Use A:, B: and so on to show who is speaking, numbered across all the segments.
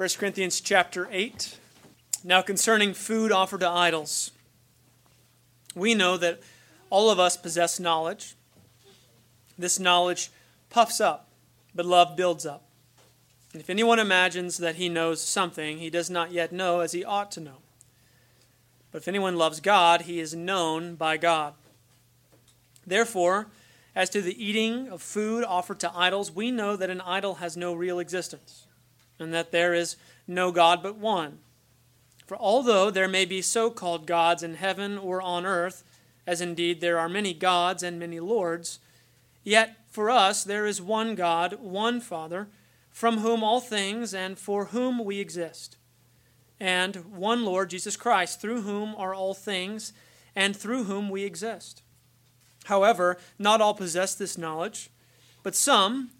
A: 1 Corinthians chapter 8. Now, concerning food offered to idols, we know that all of us possess knowledge. This knowledge puffs up, but love builds up. And if anyone imagines that he knows something, he does not yet know as he ought to know. But if anyone loves God, he is known by God. Therefore, as to the eating of food offered to idols, we know that an idol has no real existence and that there is no God but one. For although there may be so called gods in heaven or on earth, as indeed there are many gods and many lords, yet for us there is one God, one Father, from whom all things and for whom we exist, and one Lord Jesus Christ, through whom are all things and through whom we exist. However, not all possess this knowledge, but some,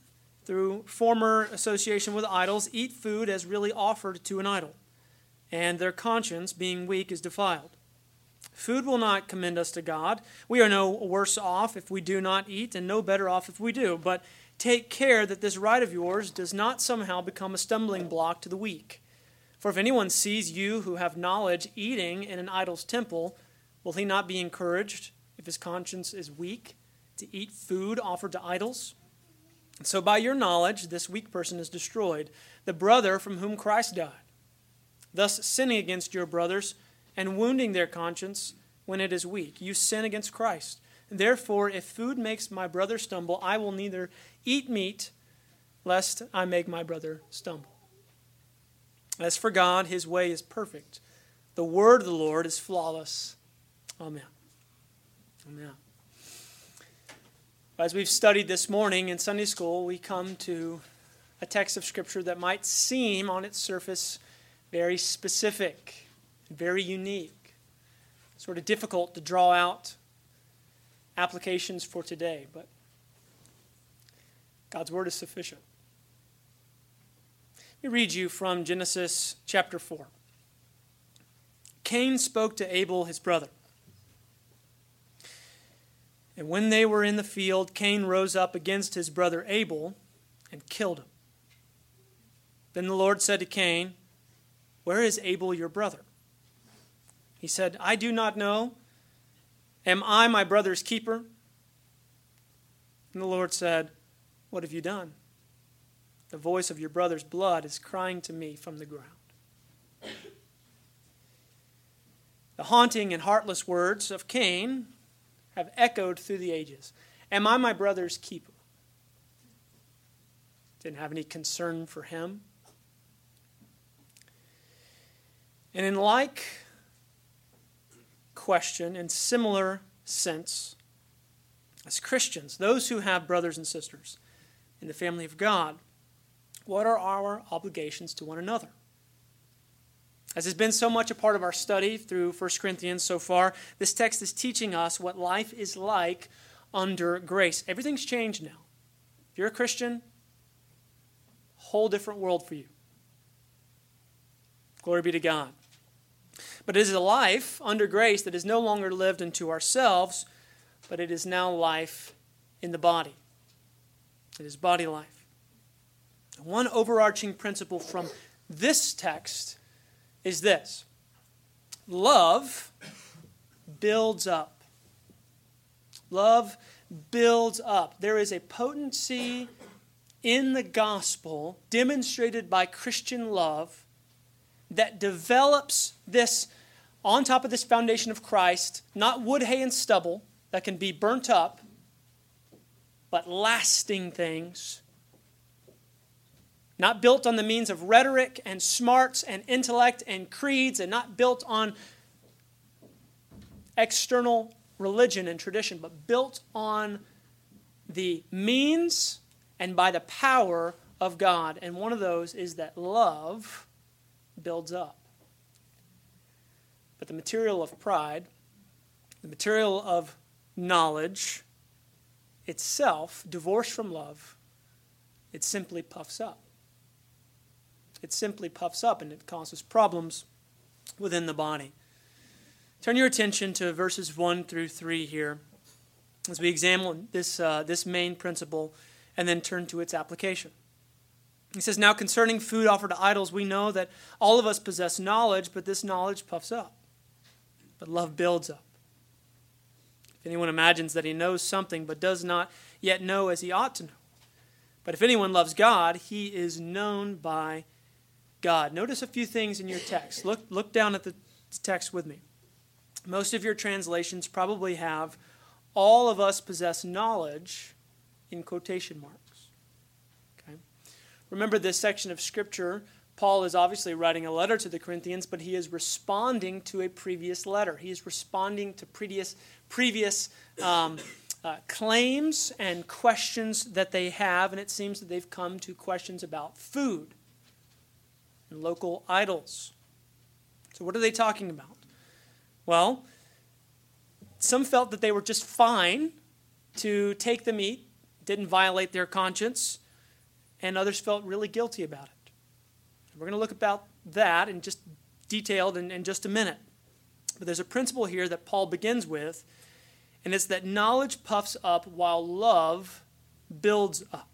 A: through former association with idols, eat food as really offered to an idol, and their conscience, being weak, is defiled. Food will not commend us to God. We are no worse off if we do not eat, and no better off if we do. But take care that this right of yours does not somehow become a stumbling block to the weak. For if anyone sees you who have knowledge eating in an idol's temple, will he not be encouraged, if his conscience is weak, to eat food offered to idols? So by your knowledge, this weak person is destroyed, the brother from whom Christ died. Thus, sinning against your brothers and wounding their conscience when it is weak, you sin against Christ. Therefore, if food makes my brother stumble, I will neither eat meat, lest I make my brother stumble. As for God, his way is perfect. The word of the Lord is flawless. Amen. Amen. As we've studied this morning in Sunday school, we come to a text of Scripture that might seem on its surface very specific, very unique, sort of difficult to draw out applications for today, but God's Word is sufficient. Let me read you from Genesis chapter 4. Cain spoke to Abel, his brother. And when they were in the field, Cain rose up against his brother Abel and killed him. Then the Lord said to Cain, Where is Abel your brother? He said, I do not know. Am I my brother's keeper? And the Lord said, What have you done? The voice of your brother's blood is crying to me from the ground. The haunting and heartless words of Cain have echoed through the ages. Am I my brother's keeper? Didn't have any concern for him. And in like question, in similar sense, as Christians, those who have brothers and sisters in the family of God, what are our obligations to one another? As has been so much a part of our study through 1 Corinthians so far, this text is teaching us what life is like under grace. Everything's changed now. If you're a Christian, whole different world for you. Glory be to God. But it is a life under grace that is no longer lived unto ourselves, but it is now life in the body. It is body life. One overarching principle from this text is this love builds up. Love builds up. There is a potency in the gospel demonstrated by Christian love that develops this on top of this foundation of Christ, not wood, hay, and stubble that can be burnt up, but lasting things not built on the means of rhetoric and smarts and intellect and creeds, and not built on external religion and tradition, but built on the means and by the power of God. And one of those is that love builds up. But the material of pride, the material of knowledge itself, divorced from love, it simply puffs up it simply puffs up and it causes problems within the body. Turn your attention to verses 1 through 3 here as we examine this, uh, this main principle and then turn to its application. He says, Now concerning food offered to idols, we know that all of us possess knowledge, but this knowledge puffs up. But love builds up. If anyone imagines that he knows something, but does not yet know as he ought to know. But if anyone loves God, he is known by God. Notice a few things in your text. Look, look down at the text with me. Most of your translations probably have all of us possess knowledge in quotation marks. Okay? Remember this section of Scripture. Paul is obviously writing a letter to the Corinthians, but he is responding to a previous letter. He is responding to previous, previous um, uh, claims and questions that they have, and it seems that they've come to questions about food and local idols. So, what are they talking about? Well, some felt that they were just fine to take the meat, didn't violate their conscience and others felt really guilty about it. We're going to look about that in just detailed in, in just a minute. But there's a principle here that Paul begins with, and it's that knowledge puffs up while love builds up.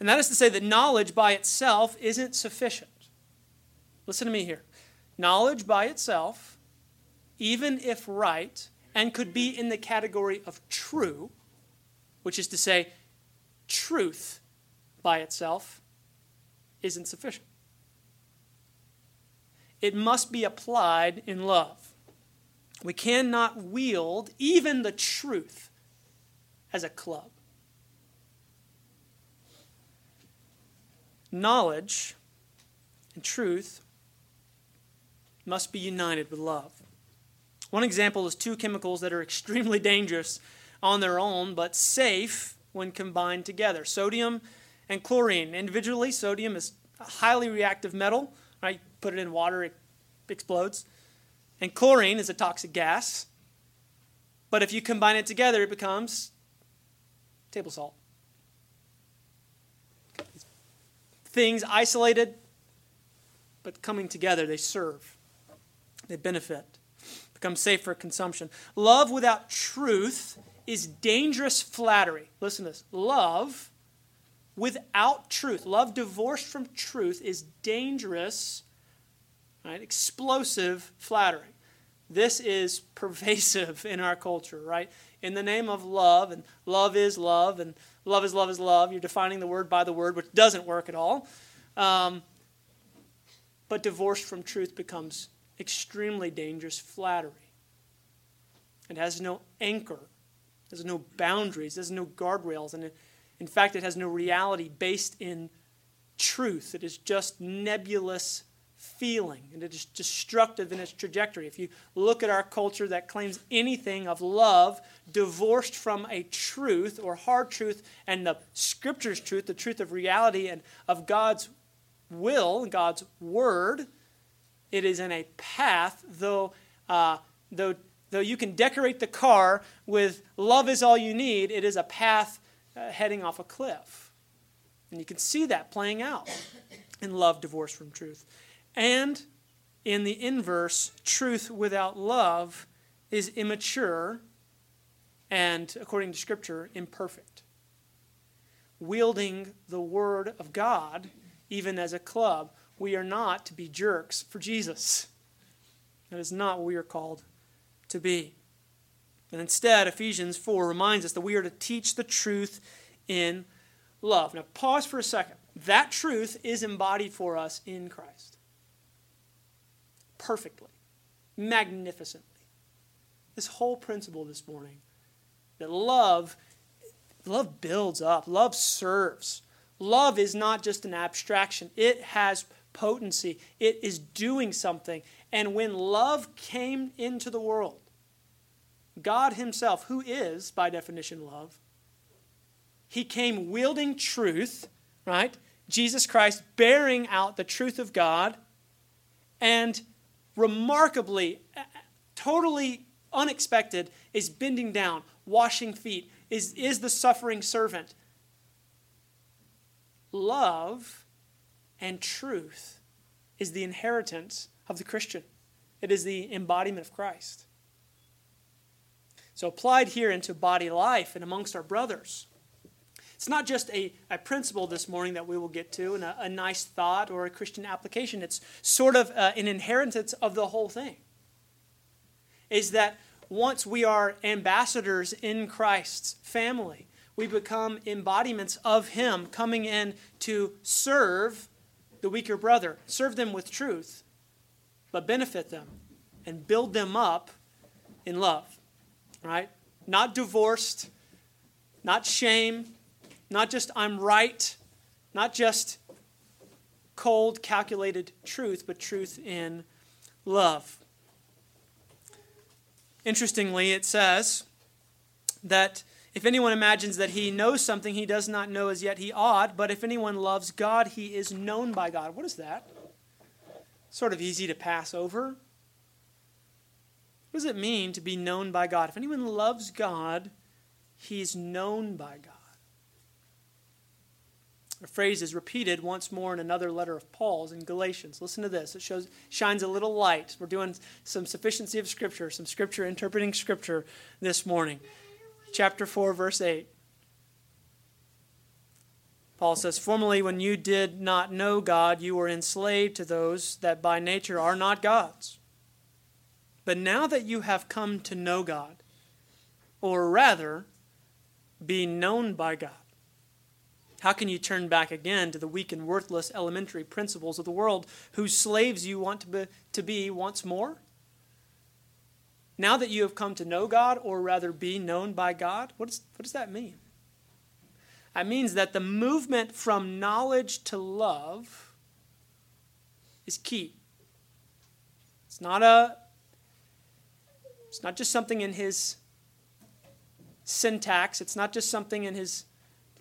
A: And that is to say that knowledge by itself isn't sufficient. Listen to me here. Knowledge by itself, even if right, and could be in the category of true, which is to say, truth by itself isn't sufficient. It must be applied in love. We cannot wield even the truth as a club. Knowledge and truth must be united with love. One example is two chemicals that are extremely dangerous on their own, but safe when combined together sodium and chlorine. Individually, sodium is a highly reactive metal. Right? Put it in water, it explodes. And chlorine is a toxic gas. But if you combine it together, it becomes table salt. Things isolated, but coming together, they serve. They benefit. Become safe for consumption. Love without truth is dangerous flattery. Listen to this. Love without truth. Love divorced from truth is dangerous, right? Explosive flattery. This is pervasive in our culture, right? In the name of love, and love is love, and love is love is love. You're defining the word by the word, which doesn't work at all. Um, but divorced from truth becomes extremely dangerous flattery. It has no anchor, there's no boundaries, there's no guardrails, and it in fact, it has no reality based in truth. It is just nebulous feeling, and it is destructive in its trajectory. If you look at our culture that claims anything of love divorced from a truth or hard truth and the scripture's truth, the truth of reality and of God's will, God's word, it is in a path, though, uh, though, though you can decorate the car with love is all you need, it is a path uh, heading off a cliff. And you can see that playing out in love divorced from truth. And in the inverse, truth without love is immature and, according to Scripture, imperfect. Wielding the Word of God, even as a club, we are not to be jerks for Jesus. That is not what we are called to be. And instead, Ephesians 4 reminds us that we are to teach the truth in love. Now, pause for a second. That truth is embodied for us in Christ. Perfectly, magnificently. This whole principle this morning that love love builds up, love serves. Love is not just an abstraction. It has potency. It is doing something. And when love came into the world, God Himself, who is, by definition, love, He came wielding truth, right? Jesus Christ bearing out the truth of God, and remarkably, uh, uh, totally unexpected, is bending down, washing feet, is, is the suffering servant. Love and truth is the inheritance of the Christian. It is the embodiment of Christ. So, applied here into body life and amongst our brothers, It's not just a, a principle this morning that we will get to and a, a nice thought or a Christian application. It's sort of uh, an inheritance of the whole thing. Is that once we are ambassadors in Christ's family, we become embodiments of Him coming in to serve the weaker brother, serve them with truth, but benefit them and build them up in love. Right? Not divorced, not shame, not just I'm right, not just cold, calculated truth, but truth in love. Interestingly, it says that if anyone imagines that he knows something he does not know as yet, he ought, but if anyone loves God, he is known by God. What is that? Sort of easy to pass over. What does it mean to be known by God? If anyone loves God, he is known by God. A phrase is repeated once more in another letter of Paul's in Galatians. Listen to this. It shows shines a little light. We're doing some sufficiency of scripture, some scripture interpreting scripture this morning chapter 4, verse 8. Paul says, Formerly, when you did not know God, you were enslaved to those that by nature are not God's. But now that you have come to know God, or rather, be known by God, how can you turn back again to the weak and worthless elementary principles of the world whose slaves you want to be, to be once more? Now that you have come to know God, or rather be known by God, what, is, what does that mean? That means that the movement from knowledge to love is key. It's not a it's not just something in his syntax, it's not just something in his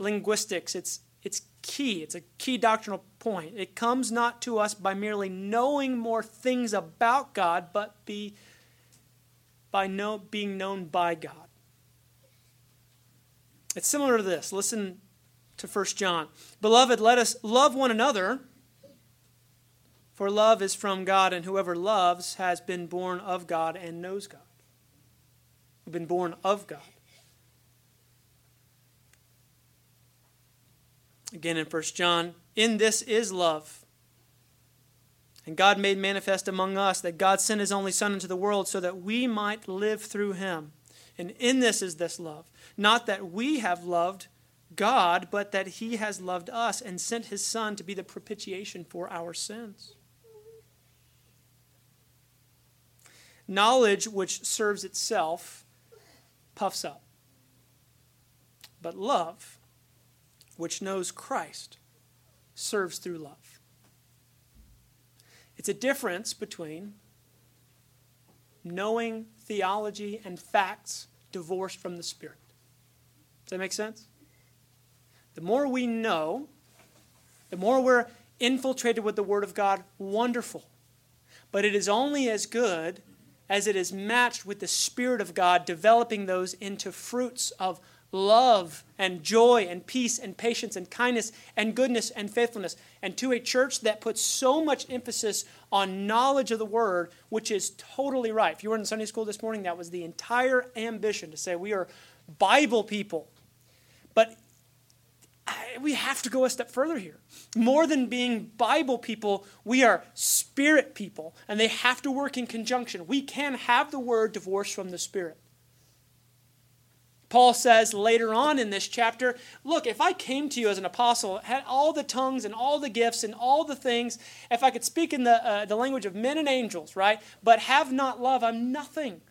A: linguistics. It's it's key. It's a key doctrinal point. It comes not to us by merely knowing more things about God, but be by know, being known by God. It's similar to this. Listen to 1 John. Beloved, let us love one another, for love is from God, and whoever loves has been born of God and knows God. We've been born of God. Again in 1 John, in this is love and God made manifest among us that God sent his only Son into the world so that we might live through him. And in this is this love. Not that we have loved God, but that he has loved us and sent his Son to be the propitiation for our sins. Knowledge which serves itself puffs up. But love, which knows Christ, serves through love. It's a difference between knowing theology and facts divorced from the Spirit. Does that make sense? The more we know, the more we're infiltrated with the Word of God, wonderful. But it is only as good as it is matched with the Spirit of God, developing those into fruits of love and joy and peace and patience and kindness and goodness and faithfulness. And to a church that puts so much emphasis on knowledge of the word, which is totally right. If you were in Sunday school this morning, that was the entire ambition to say we are Bible people. But we have to go a step further here. More than being Bible people, we are spirit people, and they have to work in conjunction. We can have the word divorced from the spirit. Paul says later on in this chapter, look, if I came to you as an apostle, had all the tongues and all the gifts and all the things, if I could speak in the, uh, the language of men and angels, right, but have not love, I'm nothing.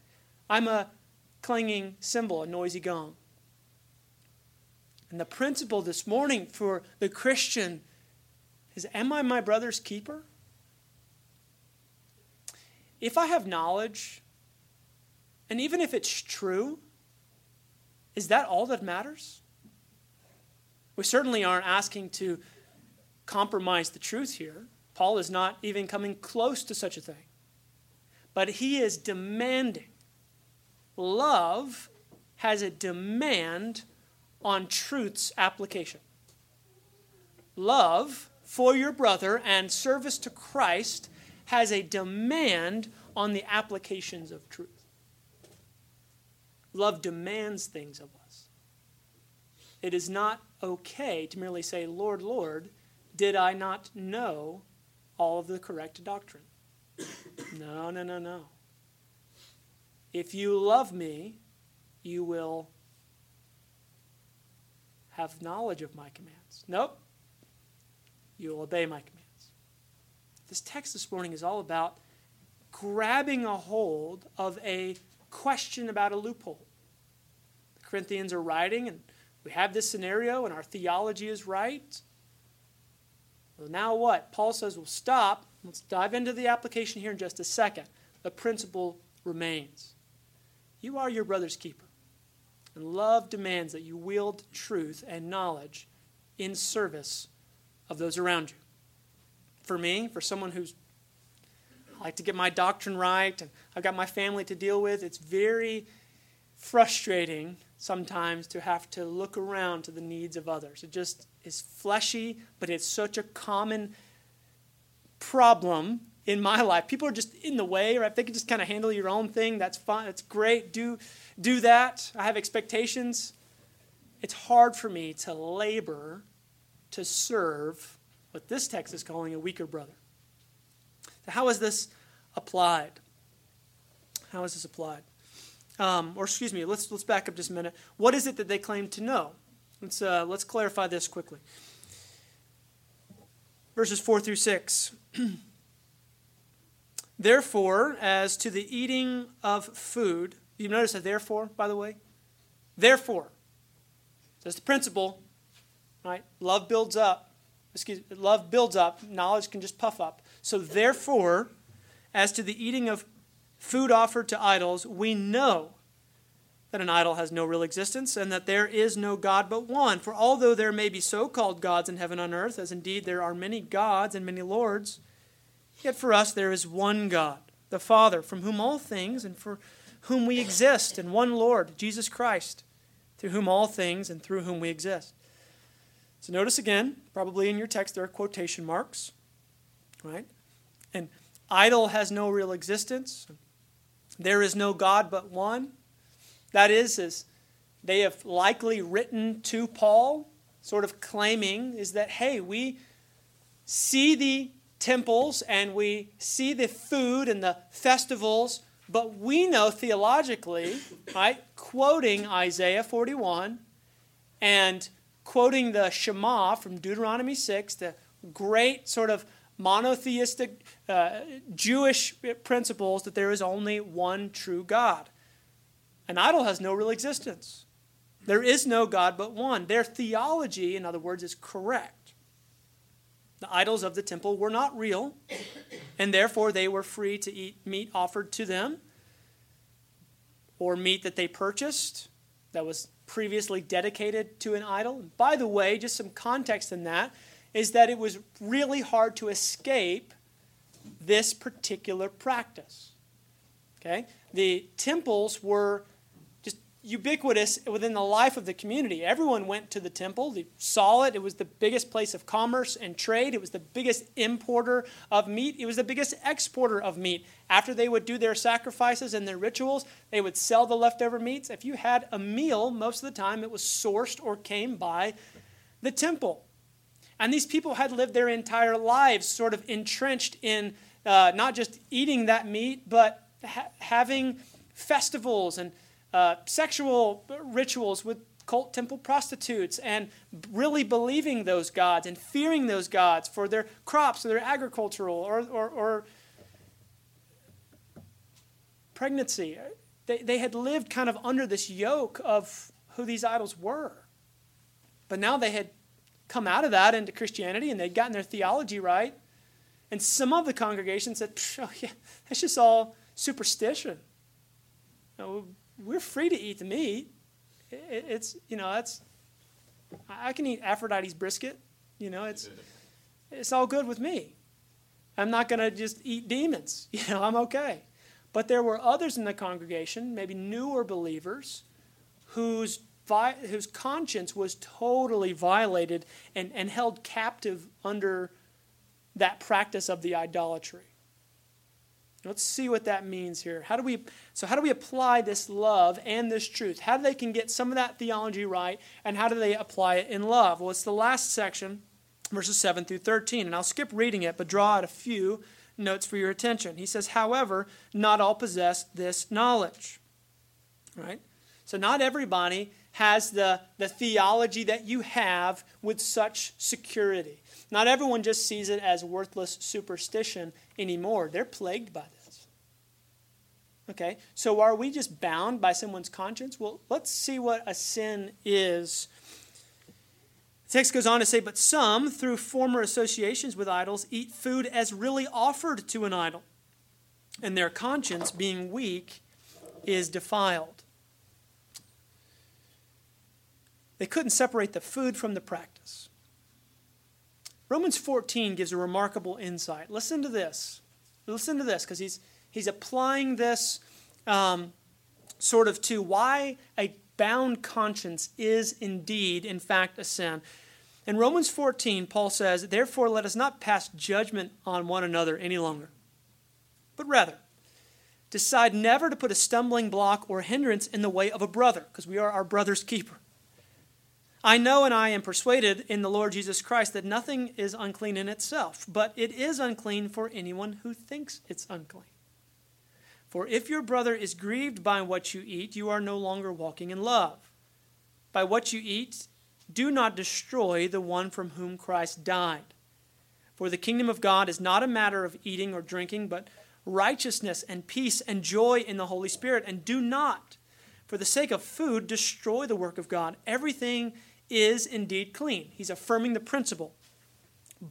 A: I'm a clanging cymbal, a noisy gong. And the principle this morning for the Christian is Am I my brother's keeper? If I have knowledge, and even if it's true, is that all that matters? We certainly aren't asking to compromise the truth here. Paul is not even coming close to such a thing. But he is demanding. Love has a demand on truth's application. Love for your brother and service to Christ has a demand on the applications of truth. Love demands things of us. It is not okay to merely say, Lord, Lord, did I not know all of the correct doctrine? No, no, no, no. If you love me, you will have knowledge of my commands. Nope. You will obey my commands. This text this morning is all about grabbing a hold of a question about a loophole. The Corinthians are writing, and we have this scenario, and our theology is right. Well, now what? Paul says we'll stop. Let's dive into the application here in just a second. The principle remains. You are your brother's keeper. And love demands that you wield truth and knowledge in service of those around you. For me, for someone who's I like to get my doctrine right and I've got my family to deal with, it's very frustrating sometimes to have to look around to the needs of others. It just is fleshy, but it's such a common problem in my life. People are just in the way, right? If they can just kind of handle your own thing, that's fine. That's great. Do do that. I have expectations. It's hard for me to labor to serve what this text is calling a weaker brother. How is this applied? How is this applied? Um, or excuse me, let's let's back up just a minute. What is it that they claim to know? Let's uh, let's clarify this quickly. Verses four through six. Therefore, as to the eating of food, you notice a therefore, by the way? Therefore. That's the principle, right? Love builds up. Excuse me, love builds up, knowledge can just puff up. So therefore, as to the eating of food offered to idols, we know that an idol has no real existence and that there is no God but one. For although there may be so called gods in heaven and earth, as indeed there are many gods and many lords, Yet for us there is one God, the Father, from whom all things and for whom we exist, and one Lord, Jesus Christ, through whom all things and through whom we exist. So notice again, probably in your text there are quotation marks, right? And idol has no real existence. There is no God but one. That is, as they have likely written to Paul, sort of claiming, is that, hey, we see the temples and we see the food and the festivals, but we know theologically, right, quoting Isaiah 41 and quoting the Shema from Deuteronomy 6, the great sort of monotheistic uh, Jewish principles that there is only one true God. An idol has no real existence. There is no God but one. Their theology, in other words, is correct. The idols of the temple were not real, and therefore they were free to eat meat offered to them or meat that they purchased that was previously dedicated to an idol. By the way, just some context in that is that it was really hard to escape this particular practice. Okay? The temples were just ubiquitous within the life of the community. Everyone went to the temple, they saw it. It was the biggest place of commerce and trade. It was the biggest importer of meat. It was the biggest exporter of meat. After they would do their sacrifices and their rituals, they would sell the leftover meats. If you had a meal, most of the time it was sourced or came by the temple. And these people had lived their entire lives sort of entrenched in uh, not just eating that meat, but ha- having festivals and uh, sexual rituals with cult temple prostitutes and really believing those gods and fearing those gods for their crops or their agricultural or, or, or pregnancy. They, they had lived kind of under this yoke of who these idols were. But now they had come out of that into Christianity and they'd gotten their theology right. And some of the congregation said, oh, yeah, that's just all superstition. You know, we're free to eat the meat. It's, you know, that's, I can eat Aphrodite's brisket. You know, it's, it's all good with me. I'm not going to just eat demons. You know, I'm okay. But there were others in the congregation, maybe newer believers, whose, vi- whose conscience was totally violated and, and held captive under that practice of the idolatry. Let's see what that means here. How do we so how do we apply this love and this truth? How do they can get some of that theology right and how do they apply it in love? Well, it's the last section, verses 7 through 13, and I'll skip reading it but draw out a few notes for your attention. He says, "However, not all possess this knowledge." Right? So not everybody has the, the theology that you have with such security. Not everyone just sees it as worthless superstition anymore. They're plagued by this. Okay, so are we just bound by someone's conscience? Well, let's see what a sin is. The text goes on to say, But some, through former associations with idols, eat food as really offered to an idol, and their conscience, being weak, is defiled. They couldn't separate the food from the practice. Romans 14 gives a remarkable insight. Listen to this. Listen to this, because he's, he's applying this um, sort of to why a bound conscience is indeed, in fact, a sin. In Romans 14, Paul says, Therefore, let us not pass judgment on one another any longer, but rather decide never to put a stumbling block or hindrance in the way of a brother, because we are our brother's keeper. I know and I am persuaded in the Lord Jesus Christ that nothing is unclean in itself, but it is unclean for anyone who thinks it's unclean. For if your brother is grieved by what you eat, you are no longer walking in love. By what you eat, do not destroy the one from whom Christ died. For the kingdom of God is not a matter of eating or drinking, but righteousness and peace and joy in the Holy Spirit. And do not, for the sake of food, destroy the work of God. Everything is indeed clean. He's affirming the principle.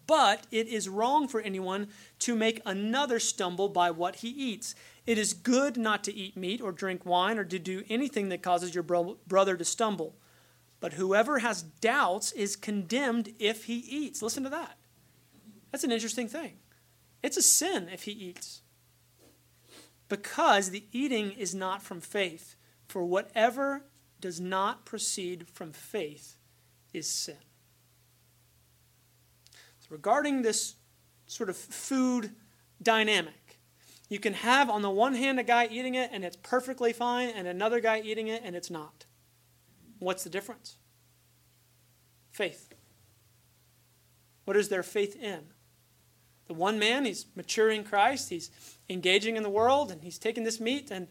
A: But it is wrong for anyone to make another stumble by what he eats. It is good not to eat meat or drink wine or to do anything that causes your bro- brother to stumble. But whoever has doubts is condemned if he eats. Listen to that. That's an interesting thing. It's a sin if he eats. Because the eating is not from faith. For whatever does not proceed from faith is sin. So, regarding this sort of food dynamic, you can have on the one hand a guy eating it and it's perfectly fine, and another guy eating it and it's not. What's the difference? Faith. What is their faith in? The one man, he's maturing in Christ, he's engaging in the world, and he's taking this meat, and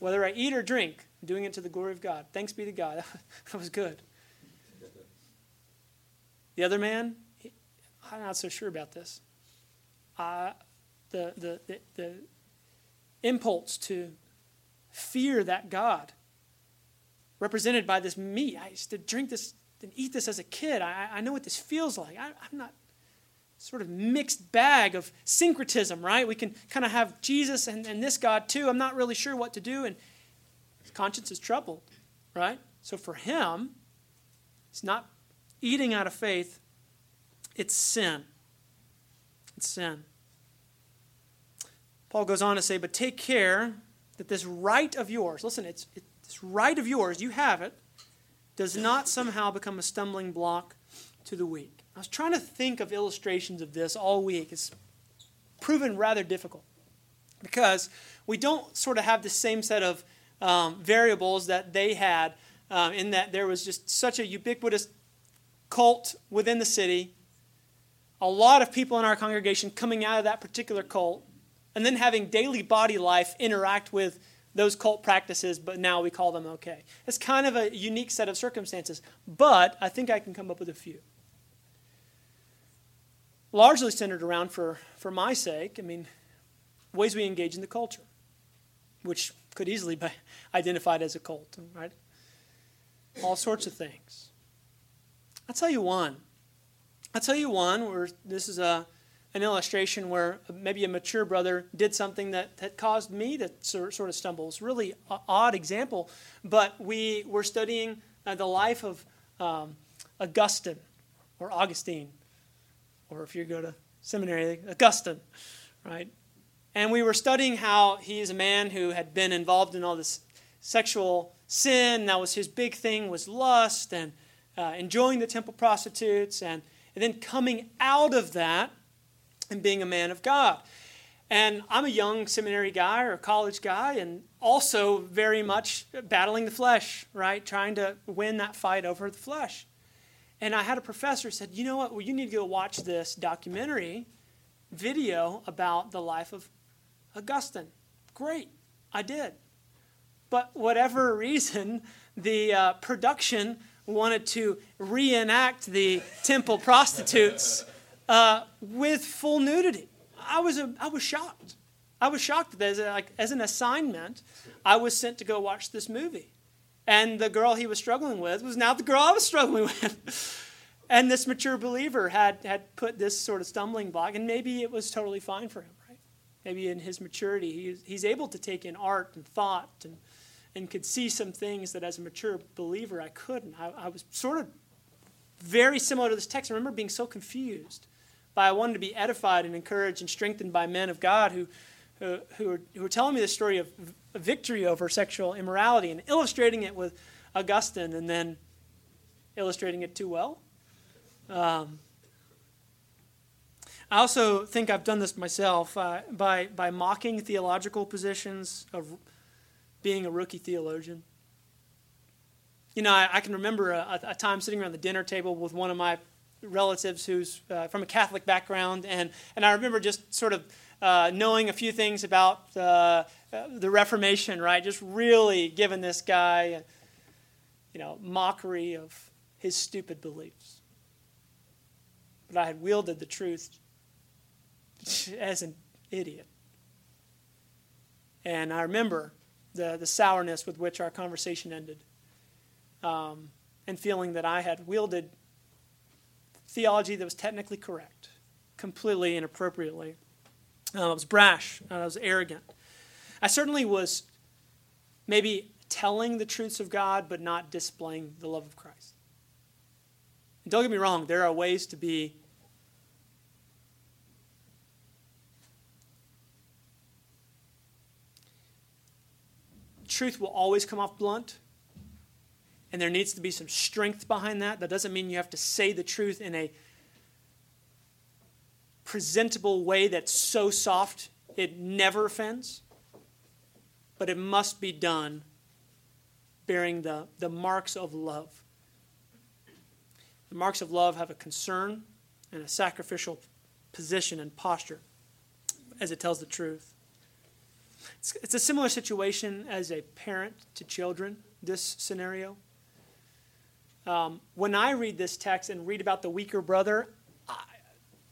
A: whether I eat or drink, doing it to the glory of God. Thanks be to God. that was good. The other man, he, I'm not so sure about this. Uh, the, the, the, the impulse to fear that God, represented by this meat. I used to drink this and eat this as a kid. I, I know what this feels like. I, I'm not sort of mixed bag of syncretism, right? We can kind of have Jesus and, and this God too. I'm not really sure what to do. And his conscience is troubled, right? So for him, it's not eating out of faith, it's sin. It's sin. Paul goes on to say, but take care that this right of yours, listen, it's, this right of yours, you have it, does not somehow become a stumbling block to the weak. I was trying to think of illustrations of this all week. It's proven rather difficult because we don't sort of have the same set of um, variables that they had, um, in that there was just such a ubiquitous cult within the city, a lot of people in our congregation coming out of that particular cult, and then having daily body life interact with those cult practices, but now we call them okay. It's kind of a unique set of circumstances, but I think I can come up with a few. Largely centered around, for, for my sake, I mean, ways we engage in the culture, which could easily be identified as a cult, right? All sorts of things. I'll tell you one. I'll tell you one where this is a, an illustration where maybe a mature brother did something that, that caused me to sort of stumble. It's really odd example, but we were studying uh, the life of um, Augustine or Augustine, or if you go to seminary, Augustine, right? And we were studying how he's a man who had been involved in all this sexual sin. That was his big thing was lust and uh, enjoying the temple prostitutes and, and then coming out of that and being a man of God. And I'm a young seminary guy or college guy, and also very much battling the flesh, right? Trying to win that fight over the flesh. And I had a professor said, "You know what? Well, you need to go watch this documentary video about the life of Augustine." Great, I did. But whatever reason, the uh, production wanted to reenact the temple prostitutes uh, with full nudity. I was, a, I was shocked. I was shocked that as, a, like, as an assignment, I was sent to go watch this movie. And the girl he was struggling with was now the girl I was struggling with. and this mature believer had, had put this sort of stumbling block, and maybe it was totally fine for him? Maybe in his maturity, he, he's able to take in art and thought and, and could see some things that as a mature believer I couldn't. I, I was sort of very similar to this text. I remember being so confused by I wanted to be edified and encouraged and strengthened by men of God who, who, who, were, who telling me the story of victory over sexual immorality and illustrating it with Augustine and then illustrating it too well. Um, I also think I've done this myself uh, by, by mocking theological positions of being a rookie theologian. You know, I, I can remember a, a, time sitting around the dinner table with one of my relatives who's uh, from a Catholic background, and, and I remember just sort of uh, knowing a few things about uh, the Reformation, right? Just really giving this guy, you know, mockery of his stupid beliefs. But I had wielded the truth as an idiot. And I remember the, the sourness with which our conversation ended, um, and feeling that I had wielded theology that was technically correct, completely inappropriately. Uh, I was brash, I was arrogant. I certainly was maybe telling the truths of God, but not displaying the love of Christ. And don't get me wrong, there are ways to be truth will always come off blunt and there needs to be some strength behind that. That doesn't mean you have to say the truth in a presentable way that's so soft it never offends, but it must be done bearing the, the marks of love. The marks of love have a concern and a sacrificial position and posture as it tells the truth. It's, it's a similar situation as a parent to children, this scenario. Um, when I read this text and read about the weaker brother, I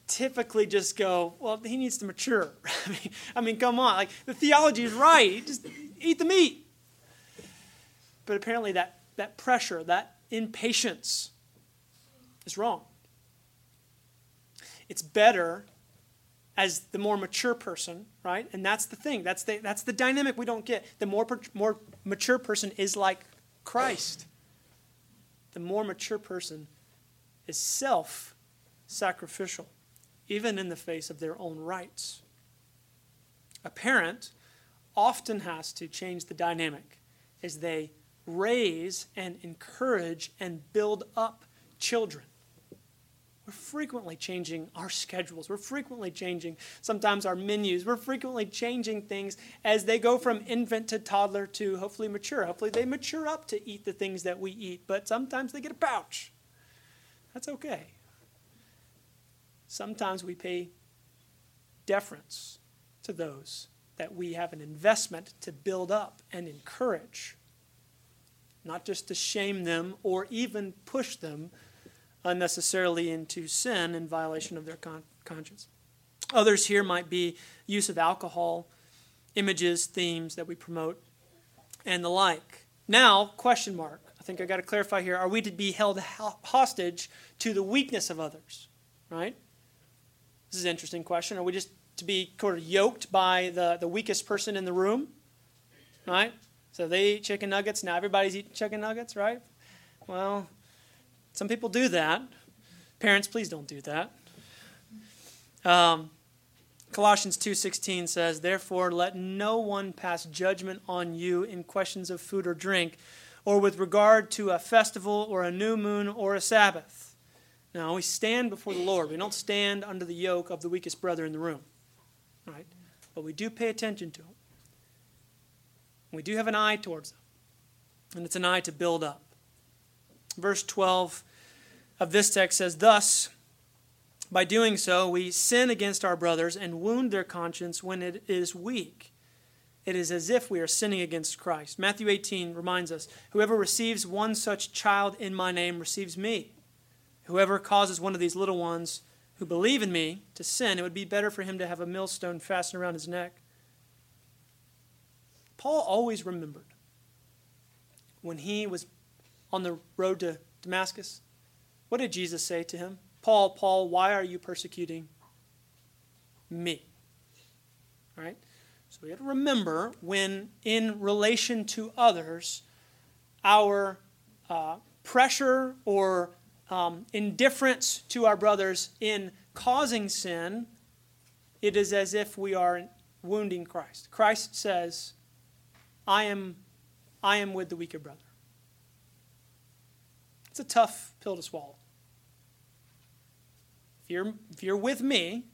A: typically just go, well, he needs to mature. I, mean, I mean, come on. Like, the theology is right. Just eat the meat. But apparently, that, that pressure, that impatience is wrong. It's better as the more mature person, right? And that's the thing. That's the, that's the dynamic we don't get. The more, more mature person is like Christ the more mature person is self sacrificial, even in the face of their own rights. A parent often has to change the dynamic as they raise and encourage and build up children. We're frequently changing our schedules. We're frequently changing sometimes our menus. We're frequently changing things as they go from infant to toddler to hopefully mature. Hopefully they mature up to eat the things that we eat, but sometimes they get a pouch. That's okay. Sometimes we pay deference to those that we have an investment to build up and encourage, not just to shame them or even push them unnecessarily into sin in violation of their con- conscience. Others here might be use of alcohol, images, themes that we promote, and the like. Now, question mark. I think I got to clarify here. Are we to be held hostage to the weakness of others? Right? This is an interesting question. Are we just to be sort of yoked by the, the weakest person in the room? Right? So they eat chicken nuggets. Now everybody's eating chicken nuggets, right? Well, some people do that. Parents, please don't do that. Um, Colossians 2:16 says, "Therefore let no one pass judgment on you in questions of food or drink, or with regard to a festival or a new moon or a Sabbath." Now, we stand before the Lord. We don't stand under the yoke of the weakest brother in the room. Right? but we do pay attention to them. We do have an eye towards them, and it's an eye to build up. Verse 12 of this text says, Thus, by doing so, we sin against our brothers and wound their conscience when it is weak. It is as if we are sinning against Christ. Matthew 18 reminds us Whoever receives one such child in my name receives me. Whoever causes one of these little ones who believe in me to sin, it would be better for him to have a millstone fastened around his neck. Paul always remembered when he was on the road to Damascus. What did Jesus say to him? Paul, Paul, why are you persecuting me? All right? So we have to remember when, in relation to others, our uh, pressure or um, indifference to our brothers in causing sin, it is as if we are wounding Christ. Christ says, I am, I am with the weaker brother. It's a tough pill to swallow. If you're, if you're with me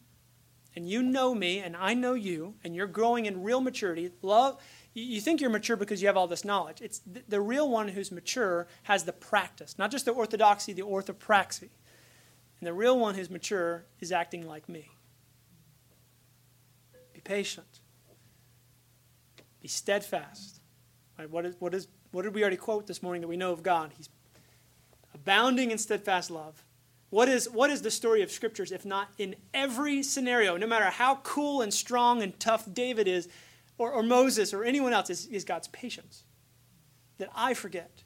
A: and you know me and I know you and you're growing in real maturity, love, you think you're mature because you have all this knowledge. It's the, the real one who's mature has the practice, not just the orthodoxy, the orthopraxy. And the real one who's mature is acting like me. Be patient. Be steadfast. Right? What, is, what, is, what did we already quote this morning that we know of God? He's abounding in steadfast love what is, what is the story of scriptures if not in every scenario, no matter how cool and strong and tough David is, or, or Moses, or anyone else, is, is God's patience that I forget.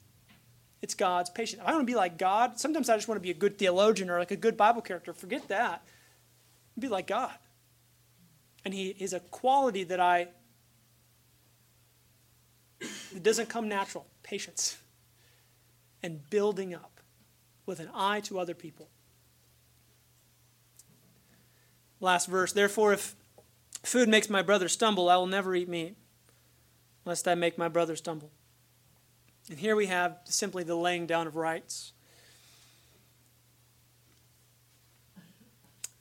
A: It's God's patience. I want to be like God. Sometimes I just want to be a good theologian or like a good Bible character. Forget that. Be like God. And He is a quality that I that doesn't come natural. Patience. And building up with an eye to other people. Last verse. Therefore, if food makes my brother stumble, I will never eat meat, lest I make my brother stumble. And here we have simply the laying down of rights.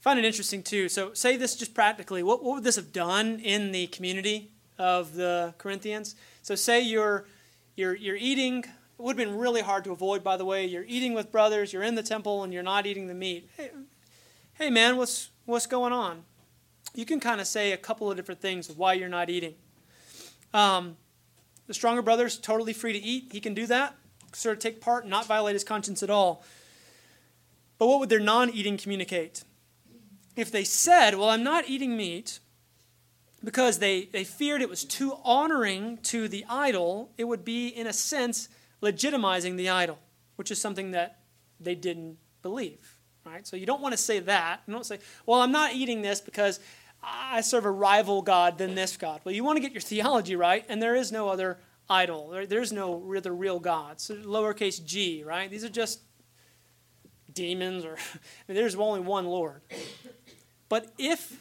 A: Find it interesting too. So, say this just practically. What, what would this have done in the community of the Corinthians? So, say you're you're you're eating. It would have been really hard to avoid, by the way. You're eating with brothers. You're in the temple, and you're not eating the meat. Hey, hey man, what's what's going on? You can kind of say a couple of different things of why you're not eating. Um, the stronger brother's totally free to eat. He can do that, sort of take part and not violate his conscience at all. But what would their non eating communicate? If they said, Well, I'm not eating meat because they, they feared it was too honoring to the idol, it would be, in a sense, legitimizing the idol, which is something that they didn't believe. Right? So you don't want to say that. You don't say, well, I'm not eating this because I serve a rival God than this God. Well, you want to get your theology right, and there is no other idol. There's no other real God. So lowercase g, right? These are just demons, or I mean, there's only one Lord. But if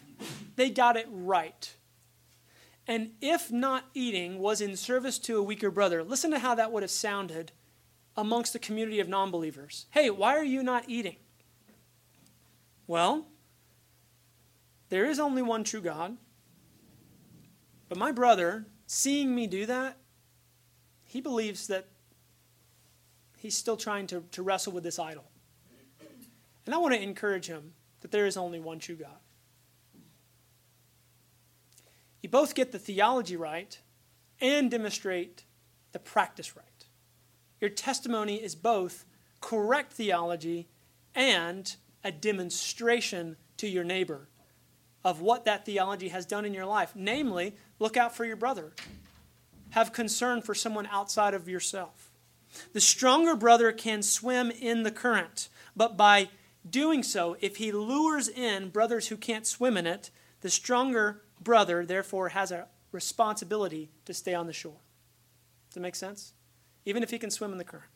A: they got it right, and if not eating was in service to a weaker brother, listen to how that would have sounded amongst the community of non believers. Hey, why are you not eating? Well, there is only one true God. But my brother, seeing me do that, he believes that he's still trying to, to wrestle with this idol. And I want to encourage him that there is only one true God. You both get the theology right and demonstrate the practice right. Your testimony is both correct theology and a demonstration to your neighbor of what that theology has done in your life. Namely, look out for your brother, have concern for someone outside of yourself. The stronger brother can swim in the current, but by doing so, if he lures in brothers who can't swim in it, the stronger brother, therefore, has a responsibility to stay on the shore. Does that make sense? Even if he can swim in the current.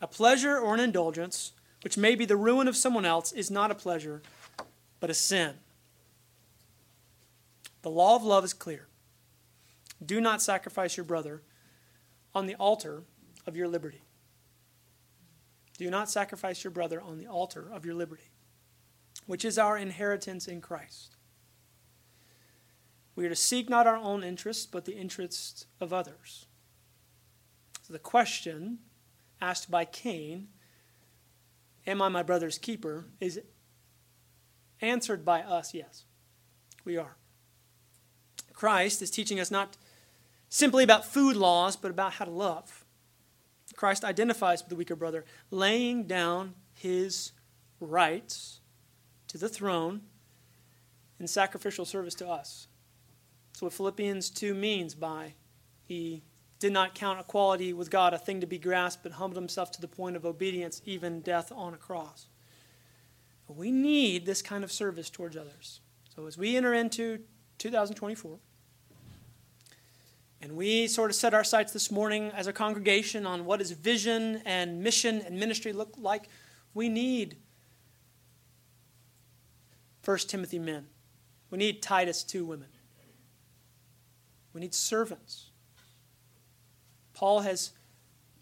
A: A pleasure or an indulgence which may be the ruin of someone else, is not a pleasure, but a sin. The law of love is clear. Do not sacrifice your brother on the altar of your liberty. Do not sacrifice your brother on the altar of your liberty, which is our inheritance in Christ. We are to seek not our own interests, but the interests of others. So the question asked by Cain, Am I my brother's keeper? is answered by us, yes. We are. Christ is teaching us not simply about food laws, but about how to love. Christ identifies with the weaker brother, laying down his rights to the throne in sacrificial service to us. That's what Philippians 2 means by he did not count equality with God a thing to be grasped, but humbled himself to the point of obedience, even death on a cross. We need this kind of service towards others. So as we enter into 2024, and we sort of set our sights this morning as a congregation on what does vision and mission and ministry look like, we need 1 Timothy men. We need Titus 2 women. We need servants. Paul has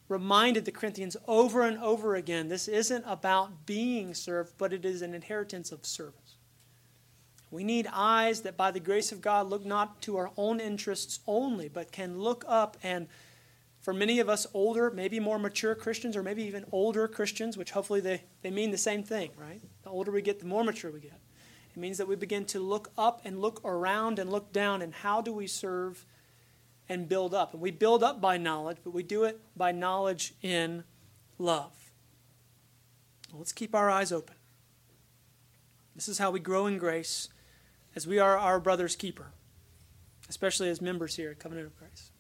A: reminded the Corinthians over and over again this isn't about being served, but it is an inheritance of service. We need eyes that, by the grace of God, look not to our own interests only, but can look up and, for many of us older, maybe more mature Christians, or maybe even older Christians, which hopefully they, they mean the same thing, right? The older we get, the more mature we get. It means that we begin to look up and look around and look down, and how do we serve and build up. And we build up by knowledge, but we do it by knowledge in love. let's keep our eyes open. This is how we grow in grace as we are our brother's keeper, especially as members here at Covenant of Grace.